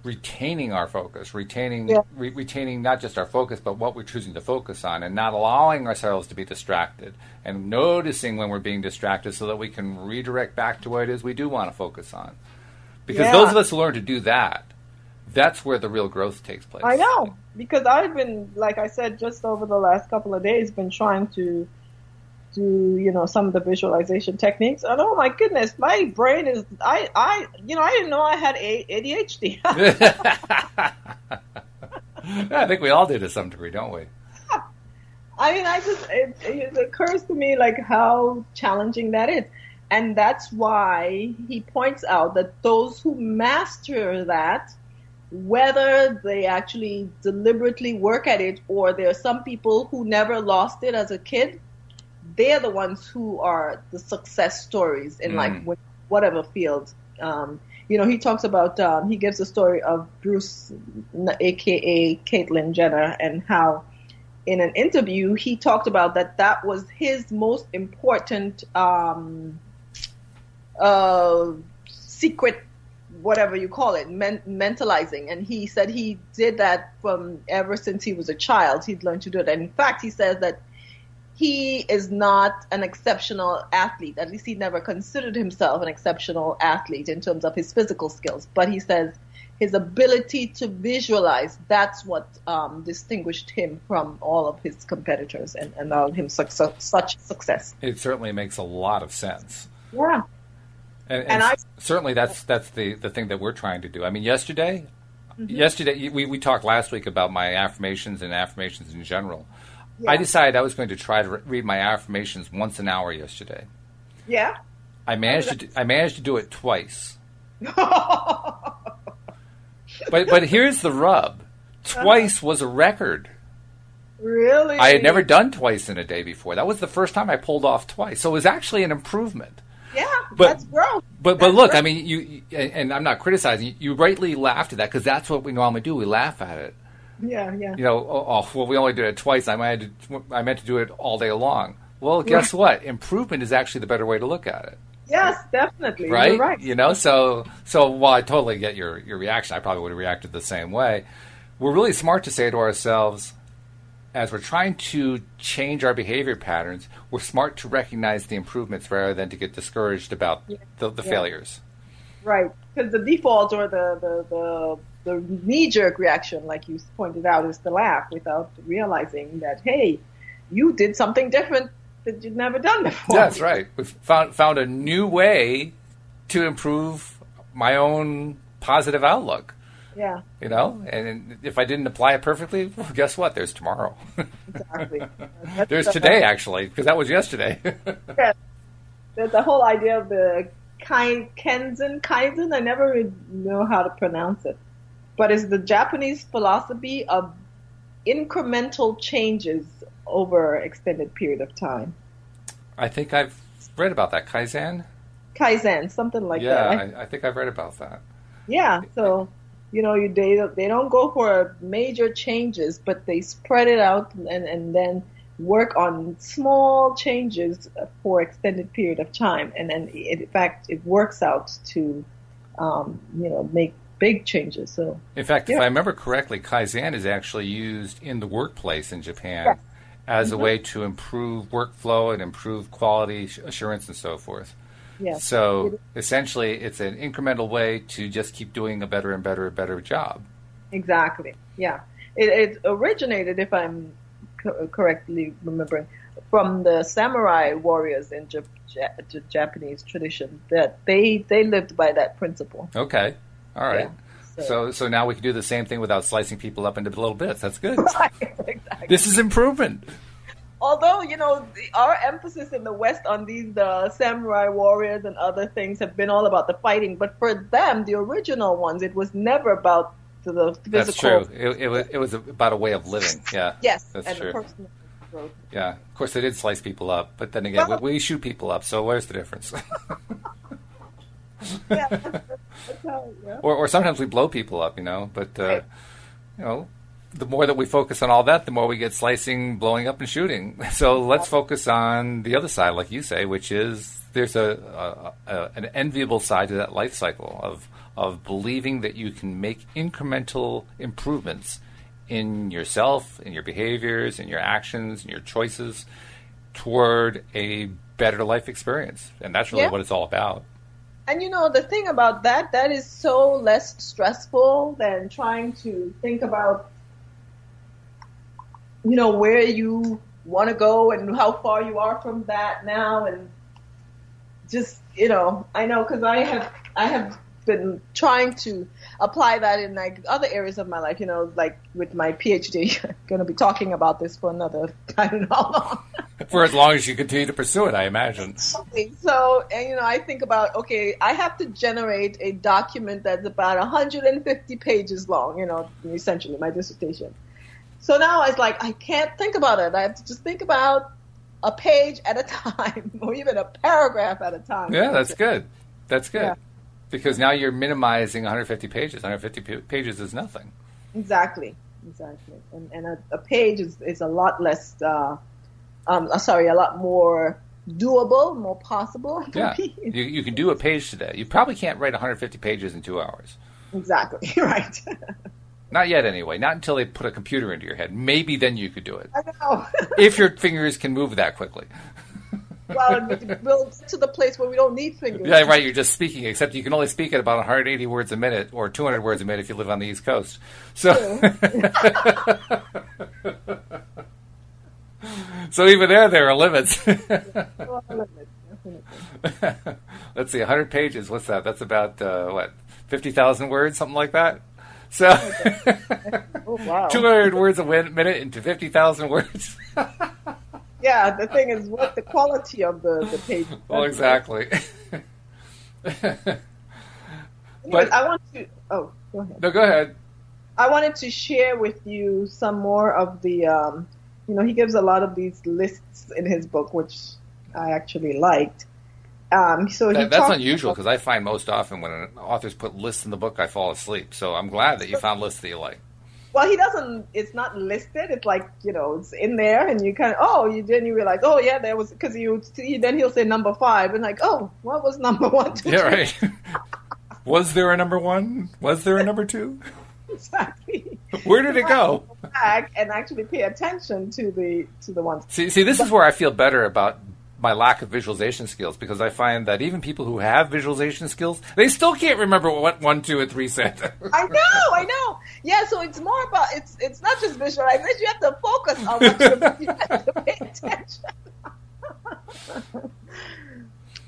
retaining our focus, retaining yeah. re- retaining not just our focus, but what we're choosing to focus on, and not allowing ourselves to be distracted, and noticing when we're being distracted, so that we can redirect back to what it is we do want to focus on. Because yeah. those of us who learn to do that, that's where the real growth takes place. I know because I've been, like I said, just over the last couple of days, been trying to do you know some of the visualization techniques. And oh my goodness my brain is i i you know i didn't know i had adhd i think we all do to some degree don't we? I mean i just it, it occurs to me like how challenging that is. And that's why he points out that those who master that whether they actually deliberately work at it or there are some people who never lost it as a kid they're the ones who are the success stories in mm. like whatever field. Um, you know, he talks about um, he gives a story of Bruce, aka Caitlyn Jenner, and how in an interview he talked about that that was his most important um, uh, secret whatever you call it, men- mentalizing. And he said he did that from ever since he was a child. He'd learned to do it. And in fact, he says that he is not an exceptional athlete. At least he never considered himself an exceptional athlete in terms of his physical skills. But he says his ability to visualize, that's what um, distinguished him from all of his competitors and, and allowed him success, such success. It certainly makes a lot of sense. Yeah. And, and, and I, certainly that's that's the, the thing that we're trying to do. I mean, yesterday, mm-hmm. yesterday we, we talked last week about my affirmations and affirmations in general. Yeah. I decided I was going to try to re- read my affirmations once an hour yesterday. Yeah. I managed to do, I managed to do it twice. but but here's the rub. Twice uh-huh. was a record. Really? I had never done twice in a day before. That was the first time I pulled off twice. So it was actually an improvement. Yeah, but, that's growth. But but look, growth. I mean, you and I'm not criticizing. You rightly laughed at that because that's what we normally do. We laugh at it. Yeah, yeah. You know, oh, oh, well, we only did it twice. I meant to, I meant to do it all day long. Well, guess what? Improvement is actually the better way to look at it. Yes, definitely. Right? You're right. You know, so so while I totally get your your reaction, I probably would have reacted the same way. We're really smart to say to ourselves, as we're trying to change our behavior patterns, we're smart to recognize the improvements rather than to get discouraged about yeah. the, the yeah. failures. Right, because the default or the, the, the the knee jerk reaction, like you pointed out, is to laugh without realizing that, hey, you did something different that you'd never done before. That's right. We found found a new way to improve my own positive outlook. Yeah. You know, and if I didn't apply it perfectly, well, guess what? There's tomorrow. Exactly. There's today, actually, because that was yesterday. yeah. the, the whole idea of the kai, Kenzen, Kaizen, I never really know how to pronounce it. But it's the Japanese philosophy of incremental changes over extended period of time. I think I've read about that. Kaizen? Kaizen, something like yeah, that. I, I think I've read about that. Yeah, so you know, you they they don't go for major changes, but they spread it out and and then work on small changes for extended period of time, and then it, in fact it works out to um, you know make big changes. So in fact, yeah. if I remember correctly, kaizen is actually used in the workplace in Japan. Yes. As Mhm. a way to improve workflow and improve quality assurance and so forth. yes, So essentially, it's an incremental way to just keep doing a better and better and better job. Exactly. Yeah. It, it originated, if I'm co- correctly remembering, from the samurai warriors in the Japanese tradition. That they they lived by that principle. Okay, all right. Yeah. So so now we can do the same thing without slicing people up into little bits. That's good. Right, exactly. this is improvement. Although you know the, our emphasis in the West on these the samurai warriors and other things have been all about the fighting, but for them, the original ones, it was never about the physical. That's true. It, it was it was about a way of living. Yeah. Yes, That's and true. Yeah. Of course, they did slice people up, but then again, Well- we, we shoot people up. So where's the difference? Yeah, that's, that's how, yeah. or or sometimes we blow people up, you know. But uh, Right. you know, the more that we focus on all that, the more we get slicing, blowing up, and shooting. So let's focus on the other side, like you say, which is there's a, a, a an enviable side to that life cycle of of believing that you can make incremental improvements in yourself, in your behaviors, in your actions, in your choices toward a better life experience, and that's really Yeah. what it's all about. And you know, the thing about that, that is so less stressful than trying to think about, you know, where you want to go and how far you are from that now. And just, you know, I know because I have, I have been trying to apply that in like other areas of my life, you know, like with my PhD. I'm going to be talking about this for another, I don't know how long. For as long as you continue to pursue it, I imagine. So, and you know, I think about okay, I have to generate a document that's about 150 pages long. You know, essentially my dissertation. So now it's like I can't think about it. I have to just think about a page at a time, or even a paragraph at a time. Yeah, that's good. That's good. Yeah. Because now you're minimizing 150 pages. 150 pa- pages is nothing. Exactly, exactly. And and a, a page is is a lot less. Uh, um, uh, sorry, a lot more doable, more possible. Yeah. You, you can do a page today. You probably can't write 150 pages in two hours. exactly. Right. Not yet, anyway. Not until they put a computer into your head. Maybe then you could do it. I know. If your fingers can move that quickly. Well, we'll get to the place where we don't need fingers. Yeah, right. You're just speaking, except you can only speak at about 180 words a minute or 200 words a minute if you live on the East Coast. So, so even there, there are limits. Let's see, 100 pages. What's that? That's about uh, what 50,000 words, something like that. So, Oh, wow. 200 words a minute into 50,000 words. Yeah, the thing is, what the quality of the, the page. well, exactly. Anyways, but- I want to. Oh, go ahead. no, go ahead. I wanted to share with you some more of the. Um, you know, he gives a lot of these lists in his book, which I actually liked. Um, so That, that's unusual because I find most often when an authors put lists in the book, I fall asleep. So I'm glad that you found lists that you like. Well, he doesn't. It's not listed. It's like you know, it's in there, and you kind of oh, you then you realize oh yeah, there was because you see then he'll say number five, and like oh, what was number one? Two, Yeah, right. Was there a number one? Was there a number two? exactly. Where did it go? Back and actually pay attention to the to the ones. See, see, this is where I feel better about my lack of visualization skills because I find that even people who have visualization skills, they still can't remember what one, two, and three said. I know, I know. Yeah, so it's more about it's it's not just visualization. You have to focus on what you're, you have to pay attention.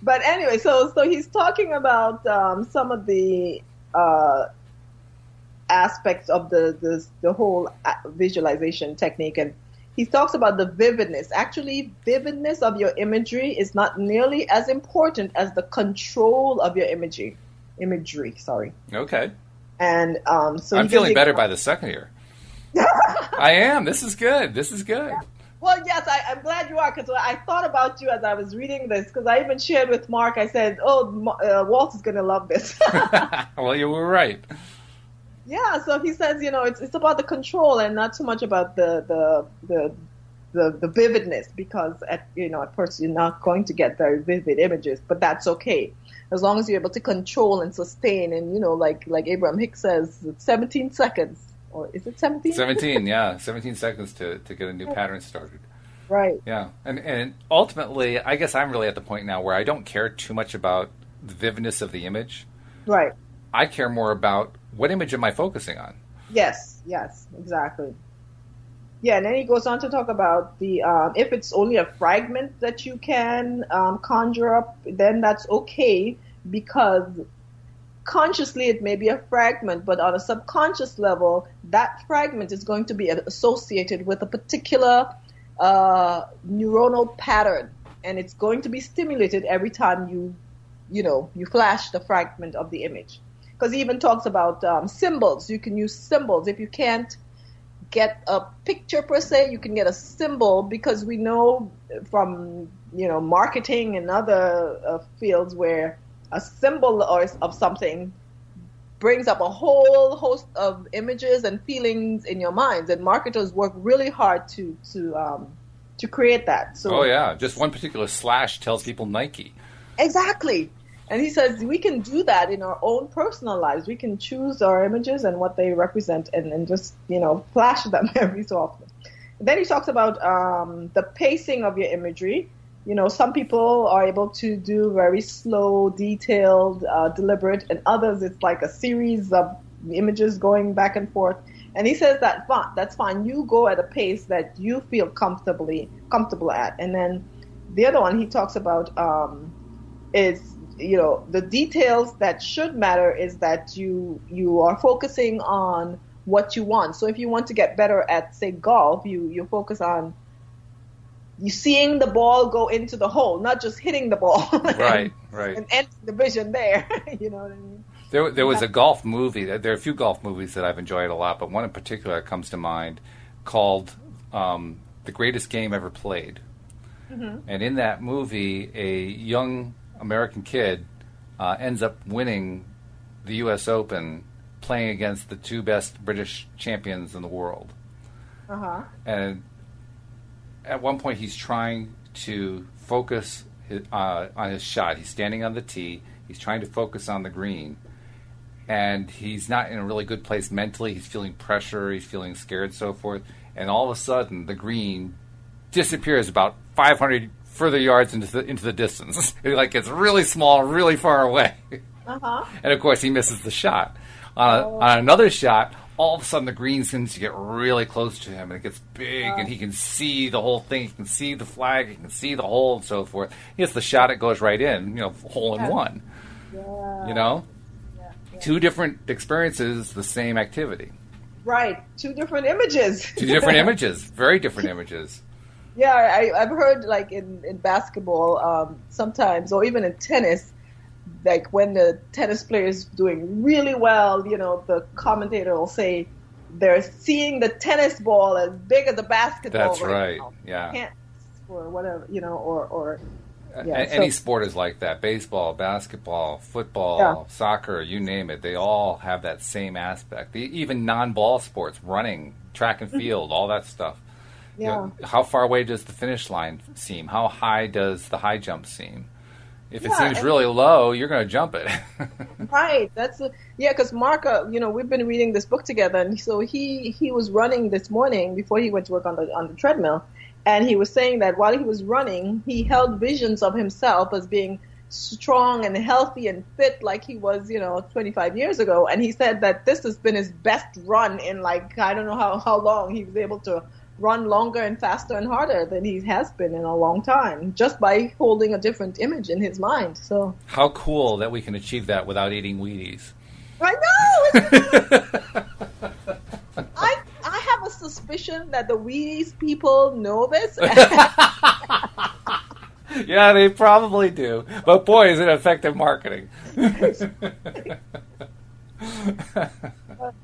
but anyway, so so he's talking about um, some of the uh, aspects of the, the the whole uh, visualization technique, and he talks about the vividness. Actually, vividness of your imagery is not nearly as important as the control of your imagery. Imagery, sorry. Okay. And um, so I'm feeling better by the second year. I am. This is good. This is good. Yeah. Well, yes, I, am glad you are because I thought about you as I was reading this because I even shared with Mark. I said, "Oh, uh, Walt is going to love this." well, you were right. Yeah, so he says, you know, it's it's about the control and not so much about the the the the, the vividness because at you know at first you're not going to get very vivid images, but that's okay as long as you're able to control and sustain. And you know, like like Abraham Hicks says, 17 seconds or is it 17? 17, yeah, 17 seconds to to get a new pattern started. Right. Yeah, and and ultimately, I guess I'm really at the point now where I don't care too much about the vividness of the image. Right. I care more about what image am I focusing on? Yes, yes, exactly. Yeah, and then he goes on to talk about the um, if it's only a fragment that you can um, conjure up, then that's okay because consciously it may be a fragment, but on a subconscious level, that fragment is going to be associated with a particular uh, neuronal pattern, and it's going to be stimulated every time you, you know, you flash the fragment of the image because he even talks about um, symbols. You can use symbols if you can't get a picture per se. You can get a symbol because we know from you know marketing and other uh, fields where a symbol or of something brings up a whole host of images and feelings in your minds, and marketers work really hard to to um, to create that. So, oh yeah, just one particular slash tells people Nike. Exactly. And he says we can do that in our own personal lives. We can choose our images and what they represent and, and just, you know, flash them every so often. Then he talks about um, the pacing of your imagery. You know, some people are able to do very slow, detailed, uh, deliberate, and others it's like a series of images going back and forth. And he says that fine, that's fine. You go at a pace that you feel comfortably comfortable at. And then the other one he talks about um, is you know the details that should matter is that you you are focusing on what you want. So if you want to get better at say golf, you you focus on you seeing the ball go into the hole, not just hitting the ball. right, right. And ending the vision there. you know what I mean? There, there was a golf movie. There are a few golf movies that I've enjoyed a lot, but one in particular comes to mind called um, "The Greatest Game Ever Played." Mm-hmm. And in that movie, a young American kid uh, ends up winning the U.S. Open playing against the two best British champions in the world. Uh-huh. And at one point, he's trying to focus his, uh, on his shot. He's standing on the tee. He's trying to focus on the green. And he's not in a really good place mentally. He's feeling pressure. He's feeling scared, so forth. And all of a sudden, the green disappears about 500 further yards into the into the distance. it like gets really small, really far away. Uh-huh. And of course, he misses the shot. On, oh. on, another shot, all of a sudden the green seems to get really close to him, and it gets big, and he can see the whole thing. He can see the flag, he can see the hole, and so forth. He gets the shot; it goes right in. You know, hole yeah. in one. Yeah. You know, yeah. two different experiences, the same activity. Right, two different images. two different images, very different images. Yeah, I, I've heard like in, in basketball um, sometimes, or even in tennis, like when the tennis player is doing really well, you know, the commentator will say they're seeing the tennis ball as big as a basketball. That's right. right. Yeah. Or whatever, you know, or or yeah, any so, sport is like that baseball basketball football yeah. soccer you name it they all have that same aspect even non-ball sports running track and mm-hmm. field all that stuff yeah. You know, how far away does the finish line seem? How high does the high jump seem? If yeah, it seems really low, you're going to jump it. right. That's a, yeah. Because Mark, uh, you know, we've been reading this book together, and so he he was running this morning before he went to work on the on the treadmill, and he was saying that while he was running, he held visions of himself as being strong and healthy and fit like he was, you know, 25 years ago. And he said that this has been his best run in like I don't know how how long he was able to run longer and faster and harder than he has been in a long time just by holding a different image in his mind. So how cool that we can achieve that without eating Wheaties. I know. I I have a suspicion that the Wheaties people know this? yeah, they probably do. But boy, is it effective marketing.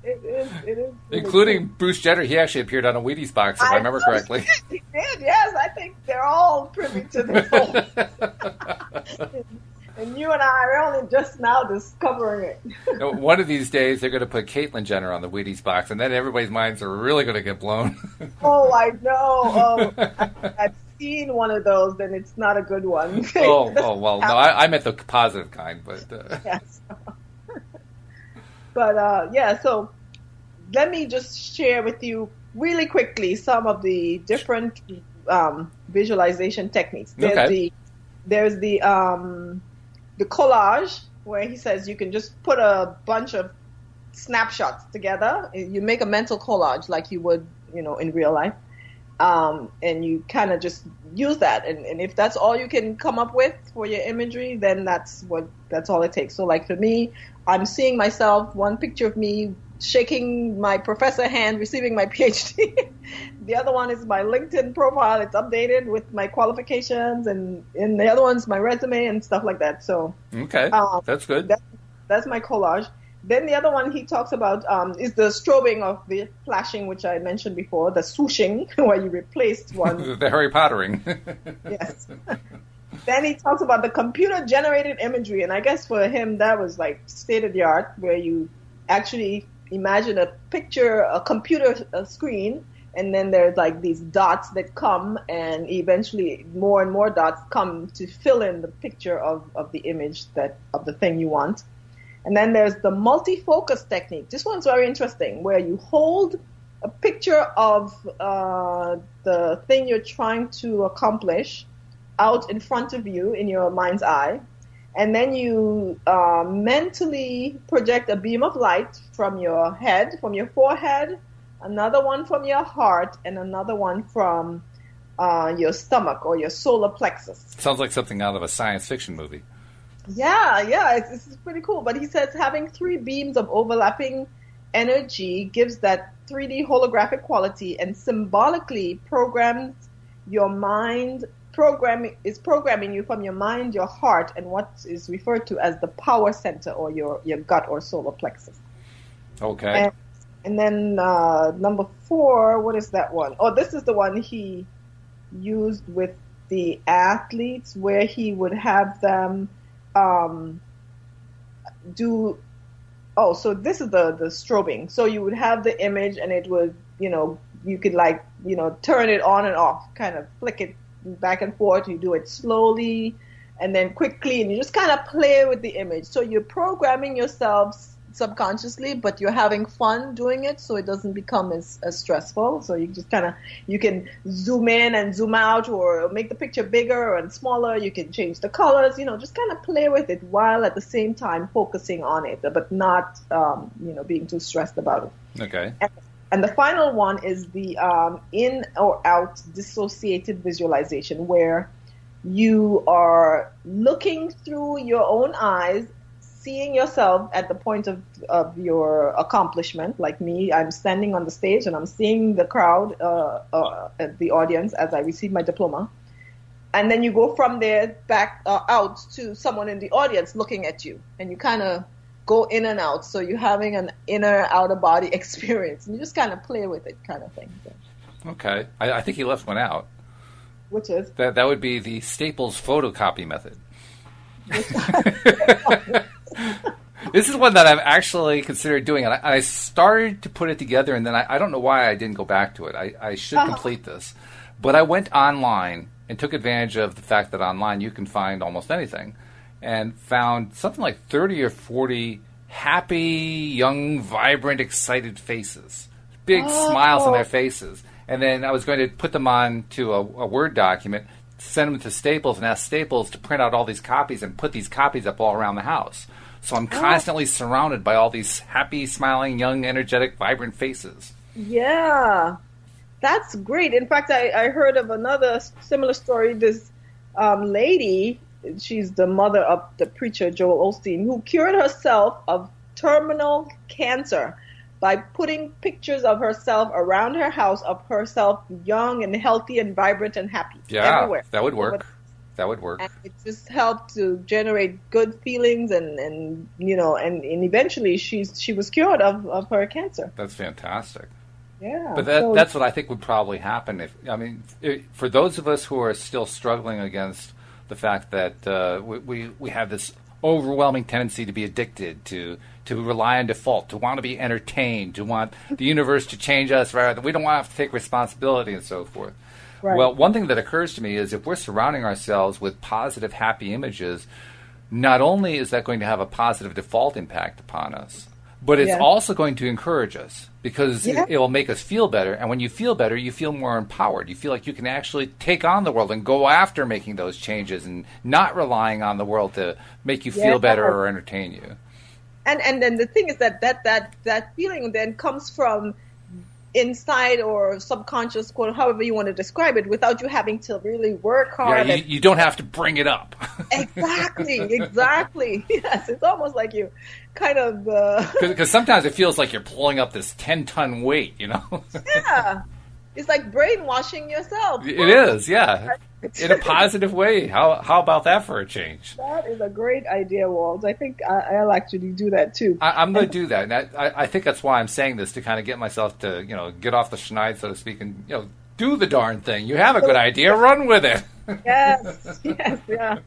It is, it is Including. Bruce Jenner. He actually appeared on a Wheaties box, if I, I remember correctly. He did, yes. I think they're all privy to this. and you and I are only just now discovering it. One of these days, they're going to put Caitlyn Jenner on the Wheaties box, and then everybody's minds are really going to get blown. oh, I know. Oh, I, I've seen one of those, then it's not a good one. oh, oh well, no, I, I meant the positive kind, but uh... yes. But uh, yeah, so let me just share with you really quickly some of the different um, visualization techniques. There's okay. the there's the um, the collage where he says you can just put a bunch of snapshots together. You make a mental collage like you would, you know, in real life. Um, and you kind of just use that. And, and if that's all you can come up with for your imagery, then that's what that's all it takes. So like for me, I'm seeing myself one picture of me shaking my professor hand, receiving my PhD. the other one is my LinkedIn profile. It's updated with my qualifications, and and the other one's my resume and stuff like that. So okay, um, that's good. That, that's my collage. Then the other one he talks about um, is the strobing of the flashing, which I mentioned before, the swooshing, where you replaced one. the Harry Pottering. yes. Then he talks about the computer generated imagery, and I guess for him that was like state of the art, where you actually imagine a picture, a computer a screen, and then there's like these dots that come, and eventually more and more dots come to fill in the picture of, of the image that of the thing you want. And then there's the multi-focus technique. This one's very interesting, where you hold a picture of uh, the thing you're trying to accomplish out in front of you in your mind's eye, and then you uh, mentally project a beam of light from your head, from your forehead, another one from your heart, and another one from uh, your stomach or your solar plexus. Sounds like something out of a science fiction movie. Yeah, yeah, it's, it's pretty cool. But he says having three beams of overlapping energy gives that 3D holographic quality and symbolically programs your mind programming is programming you from your mind, your heart, and what is referred to as the power center or your, your gut or solar plexus. Okay. And, and then uh, number four, what is that one? Oh, this is the one he used with the athletes where he would have them um, do oh so this is the the strobing so you would have the image and it would you know you could like you know turn it on and off kind of flick it back and forth you do it slowly and then quickly and you just kind of play with the image so you're programming yourselves subconsciously, but you're having fun doing it, so it doesn't become as, as stressful. So you just kind of you can zoom in and zoom out, or make the picture bigger and smaller. You can change the colors, you know, just kind of play with it while at the same time focusing on it, but not um, you know being too stressed about it. Okay. And, and the final one is the um, in or out dissociated visualization, where you are looking through your own eyes seeing yourself at the point of, of your accomplishment, like me, I'm standing on the stage and I'm seeing the crowd, uh, uh, the audience as I receive my diploma. And then you go from there back uh, out to someone in the audience looking at you, and you kind of go in and out. So you're having an inner outer body experience, and you just kind of play with it, kind of thing. Okay, I, I think he left one out. Which is that that would be the Staples photocopy method. this is one that I've actually considered doing, and I, I started to put it together, and then I, I, don't know why I didn't go back to it. I, I should uh-huh. complete this, but I went online and took advantage of the fact that online you can find almost anything, and found something like thirty or forty happy, young, vibrant, excited faces, big oh. smiles on their faces, and then I was going to put them on to a, a Word document send them to Staples and ask Staples to print out all these copies and put these copies up all around the house. So I'm oh. constantly oh. surrounded by all these happy, smiling, young, energetic, vibrant faces. Yeah, that's great. In fact, I, I heard of another similar story. This um, lady, she's the mother of the preacher Joel Osteen, who cured herself of terminal cancer by putting pictures of herself around her house of herself young and healthy and vibrant and happy. Yeah, everywhere. that would work. That would work. And it just helped to generate good feelings and, and you know and, and eventually she's she was cured of, of her cancer. That's fantastic. Yeah. But that, so- that's what I think would probably happen. If I mean, it, for those of us who are still struggling against the fact that uh, we, we we have this overwhelming tendency to be addicted to to rely on default, to want to be entertained, to want the universe to change us rather than we don't want to have to take responsibility and so forth. Right. Well, one thing that occurs to me is if we're surrounding ourselves with positive, happy images, not only is that going to have a positive default impact upon us, but it's Yeah. also going to encourage us because Yeah. it, it will make us feel better. And when you feel better, you feel more empowered. You feel like you can actually take on the world and go after making those changes and not relying on the world to make you feel better or entertain you. and and then the thing is that that that that feeling then comes from inside or subconscious quote however you want to describe it without you having to really work Yeah, hard you, and- you don't have to bring it up. exactly exactly yes it's almost like you kind of uh, Because sometimes it feels like you're pulling up this 10 ton weight, you know? yeah it's like brainwashing yourself it is, yeah. In a positive way. How, how about that for a change? that is a great idea Walt I think I, I'll actually do that too I, I'm going to do that, and I, I, I think that's why I'm saying this to kind of get myself to, you know, get off the schneid, so to speak, and you know, do the darn thing. You have a good idea, run with it, yes yes yeah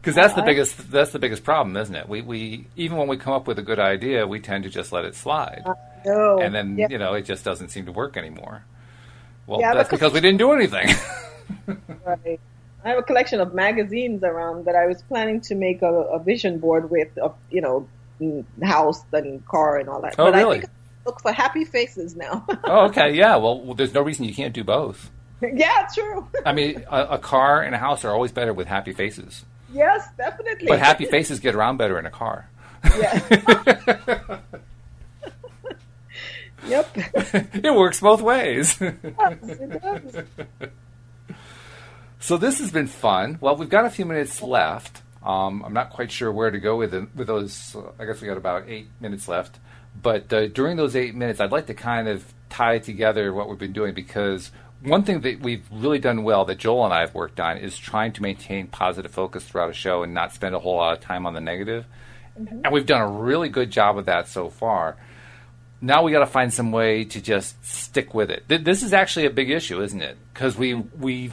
because that's the uh, biggest that's the biggest problem, isn't it? We we even when we come up with a good idea, we tend to just let it slide, no and then yeah. you know it just doesn't seem to work anymore. Well, Yeah, that's because- we didn't do anything. Right. I have a collection of magazines around that I was planning to make a, a vision board with, of, you know, house and car and all that. Oh, but really? I think I look for happy faces now. oh, okay, yeah. Well, there's no reason you can't do both. yeah, true. I mean, a, a car and a house are always better with happy faces, yes, definitely. but happy faces get around better in a car. Yeah. yep. it works both ways. It does. so this has been fun. Well, we've got a few minutes left. Um, I'm not quite sure where to go with it, with those. Uh, I guess we got about eight minutes left. But uh, during those eight minutes, I'd like to kind of tie together what we've been doing because one thing that we've really done well that Joel and I have worked on is trying to maintain positive focus throughout a show and not spend a whole lot of time on the negative. Mm-hmm. And we've done a really good job of that so far. Now we got to find some way to just stick with it. Th- This is actually a big issue, isn't it? Because we we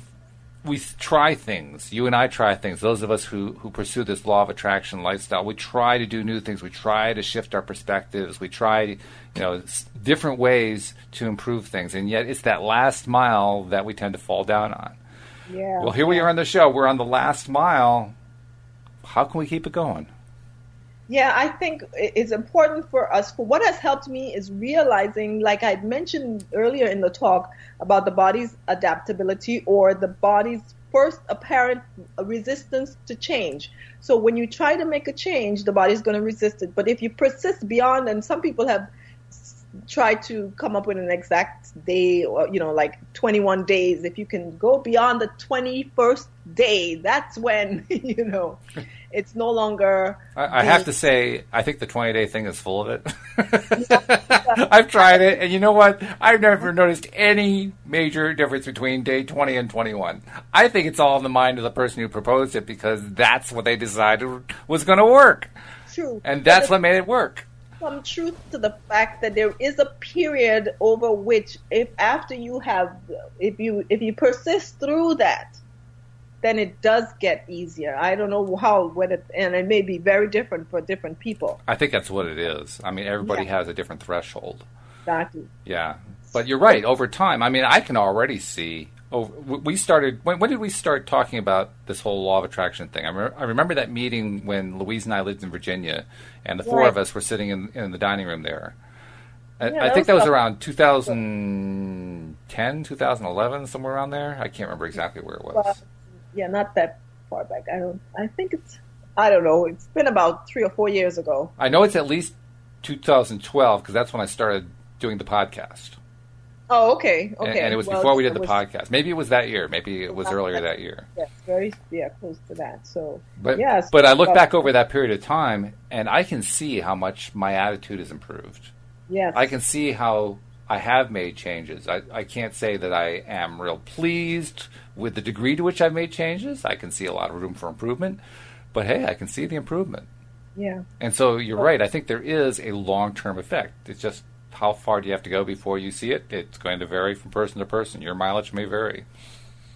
we try things. You and I try things. Those of us who who pursue this law of attraction lifestyle, we try to do new things. We try to shift our perspectives. We try, you know, s- different ways to improve things. And yet, it's that last mile that we tend to fall down on. Yeah. Well, here we are on the show. We're on the last mile. How can we keep it going? Yeah, I think it's important for us. For what has helped me is realizing, like I mentioned earlier in the talk, about the body's adaptability or the body's first apparent resistance to change. So when you try to make a change, the body's going to resist it. But if you persist beyond, and some people have tried to come up with an exact day, or you know, like 21 days. If you can go beyond the 21st day, that's when you know it's no longer. I, I have to say, I think the 20 day thing is full of it. I've tried it, and you know what? I've never noticed any major difference between day 20 and 21. I think it's all in the mind of the person who proposed it because that's what they decided was going to work. True. And that's what made it work. Some truth to the fact that there is a period over which if after you have if you if you persist through that then it does get easier i don't know how when it and it may be very different for different people I think that's what it is. I mean, everybody Yeah. has a different threshold. exactly Yeah, but you're right. Over time, I mean, I can already see. Oh, Over, we started. When, when did we start talking about this whole law of attraction thing? I, re- I remember that meeting when Louise and I lived in Virginia, and the four of us were sitting in, in the dining room there. I, Yeah, I that think was that was around 2010, 2011, somewhere around there. I can't remember exactly where it was. Well, yeah not that far back i don't i think it's i don't know it's been about three or four years ago I know it's at least 2012 because that's when I started doing the podcast. Oh, okay, okay. And, and it was well, before we did the was, podcast. Maybe it was that year. Maybe it was uh, earlier that year. Yes, very yeah, close to that. So, but yes. But I look back over that period of time, and I can see how much my attitude has improved. Yes, I can see how I have made changes. I, I can't say that I am real pleased with the degree to which I've made changes. I can see a lot of room for improvement, but hey, I can see the improvement. Yeah. And so you're right. I think there is a long term effect. It's just how far do you have to go before you see it? It's going to vary from person to person. Your mileage may vary.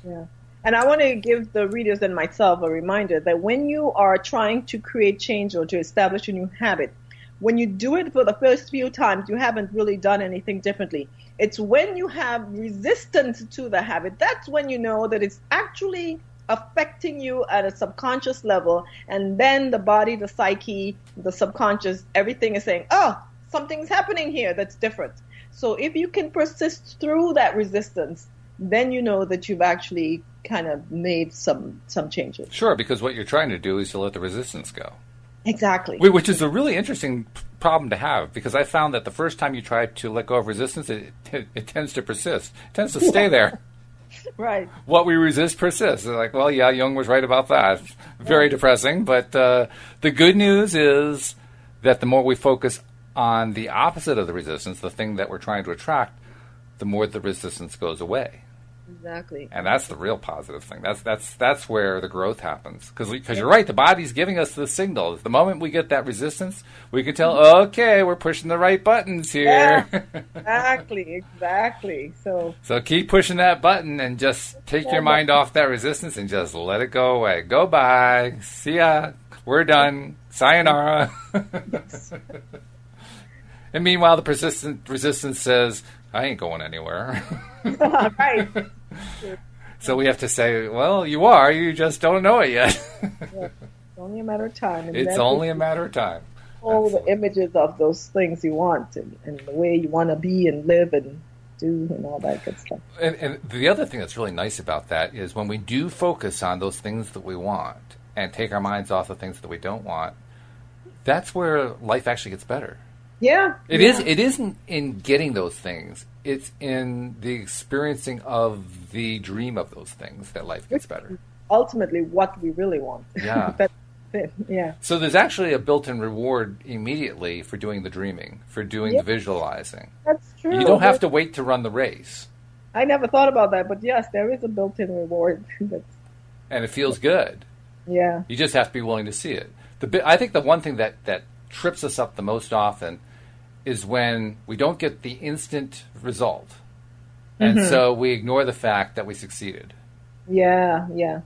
Yeah. And I want to give the readers and myself a reminder that when you are trying to create change or to establish a new habit, when you do it for the first few times, you haven't really done anything differently. It's when you have resistance to the habit, that's when you know that it's actually affecting you at a subconscious level. And then the body, the psyche, the subconscious, everything is saying, oh, something's happening here that's different. So if you can persist through that resistance, then you know that you've actually kind of made some some changes. Sure, because what you're trying to do is to let the resistance go. Exactly. Which is a really interesting problem to have because I found that the first time you try to let go of resistance, it, it, it tends to persist. It tends to stay there. right. What we resist persists. like, well, yeah, Jung was right about that. Very depressing. But uh, the good news is that the more we focus on the opposite of the resistance, the thing that we're trying to attract, the more the resistance goes away. Exactly. And that's the real positive thing. That's that's that's where the growth happens. Because because you're right, the body's giving us the signal. The moment we get that resistance, we can tell, okay, we're pushing the right buttons here. Yeah, exactly, exactly. So so keep pushing that button and just take yeah, your mind off that resistance and just let it go away. Go bye. See ya. We're done. Sayonara. and meanwhile, the persistent resistance says, I ain't going anywhere. right. So we have to say, well, you are, you just don't know it yet. yeah, it's only a matter of time. And it's only a matter of time. All the images of those things you want and, and the way you want to be and live and do and all that good stuff. And, and the other thing that's really nice about that is when we do focus on those things that we want and take our minds off the things that we don't want, that's where life actually gets better. Yeah. It yeah. is. It isn't in getting those things. It's in the experiencing of the dream of those things that life gets better. Ultimately, what we really want. Yeah. yeah. So there's actually a built-in reward immediately for doing the dreaming, for doing the visualizing. That's true. You don't have to wait to run the race. I never thought about that, but yes, there is a built-in reward. and it feels good. Yeah. You just have to be willing to see it. The I think the one thing that that trips us up the most often is when we don't get the instant result. And mm-hmm. so we ignore the fact that we succeeded. Yeah, yeah.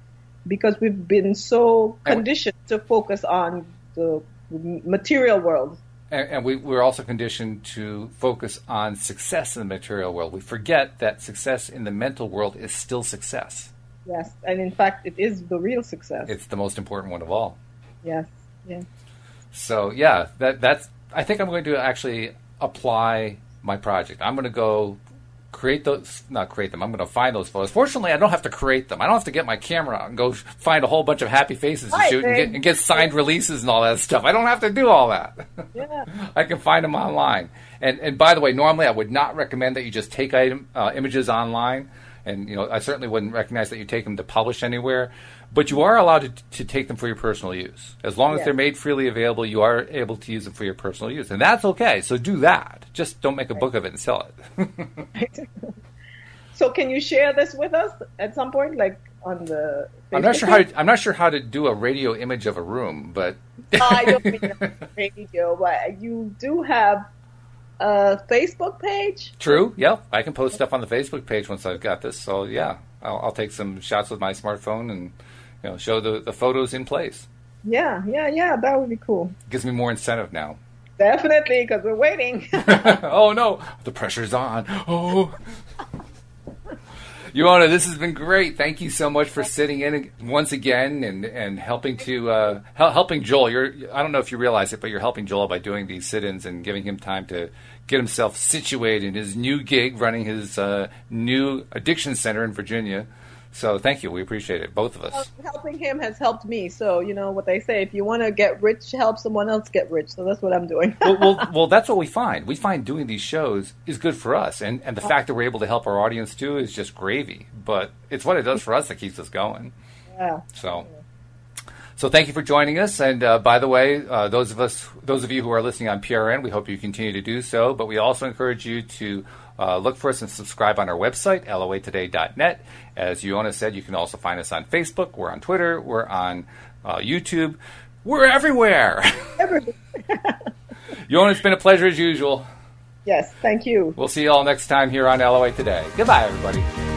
Because we've been so conditioned to focus on the material world. And, and we, we're also conditioned to focus on success in the material world. We forget that success in the mental world is still success. Yes, and in fact, it is the real success. It's the most important one of all. Yes, yes. So yeah, that that's I think I'm going to actually apply my project. I'm going to go create those, not create them. I'm going to find those photos. Fortunately, I don't have to create them. I don't have to get my camera out and go find a whole bunch of happy faces to shoot and get, and get, signed releases and all that stuff. I don't have to do all that. Yeah. I can find them online. And and by the way, normally I would not recommend that you just take item, uh, images online. And you know, I certainly wouldn't recognize that you take them to publish anywhere. But you are allowed to, to take them for your personal use. As long as they're made freely available, you are able to use them for your personal use. And that's okay. So do that. Just don't make a book of it and sell it. so can you share this with us at some point, like on the Facebook I'm not sure page? how I'm not sure how to do a radio image of a room, but ah, I don't mean radio, but you do have a Facebook page. True. Yeah, I can post stuff on the Facebook page once I've got this. So yeah, I'll, I'll take some shots with my smartphone and you know, show the, the photos in place. Yeah, yeah, yeah. That would be cool. Gives me more incentive now. Definitely, because we're waiting. oh no, the pressure's on. Oh. Uohna, this has been great. Thank you so much for sitting in once again and, and helping to uh, helping Joel. You're I don't know if you realize it, but you're helping Joel by doing these sit-ins and giving him time to get himself situated in his new gig, running his uh, new addiction center in Virginia. So thank you. We appreciate it, both of us. Helping him has helped me. So you know what they say: if you want to get rich, help someone else get rich. So that's what I'm doing. well, well, well, that's what we find. We find doing these shows is good for us, and and the fact that we're able to help our audience too is just gravy. But it's what it does for us that keeps us going. Yeah. So. So thank you for joining us. And uh, by the way, uh, those of us, those of you who are listening on PRN, we hope you continue to do so. But we also encourage you to uh, look for us and subscribe on our website, loatoday.net. As Uohna said, you can also find us on Facebook. We're on Twitter. We're on uh, YouTube. We're everywhere. Everywhere. Uohna, it's been a pleasure as usual. Yes, thank you. We'll see you all next time here on LOA Today. Goodbye, everybody.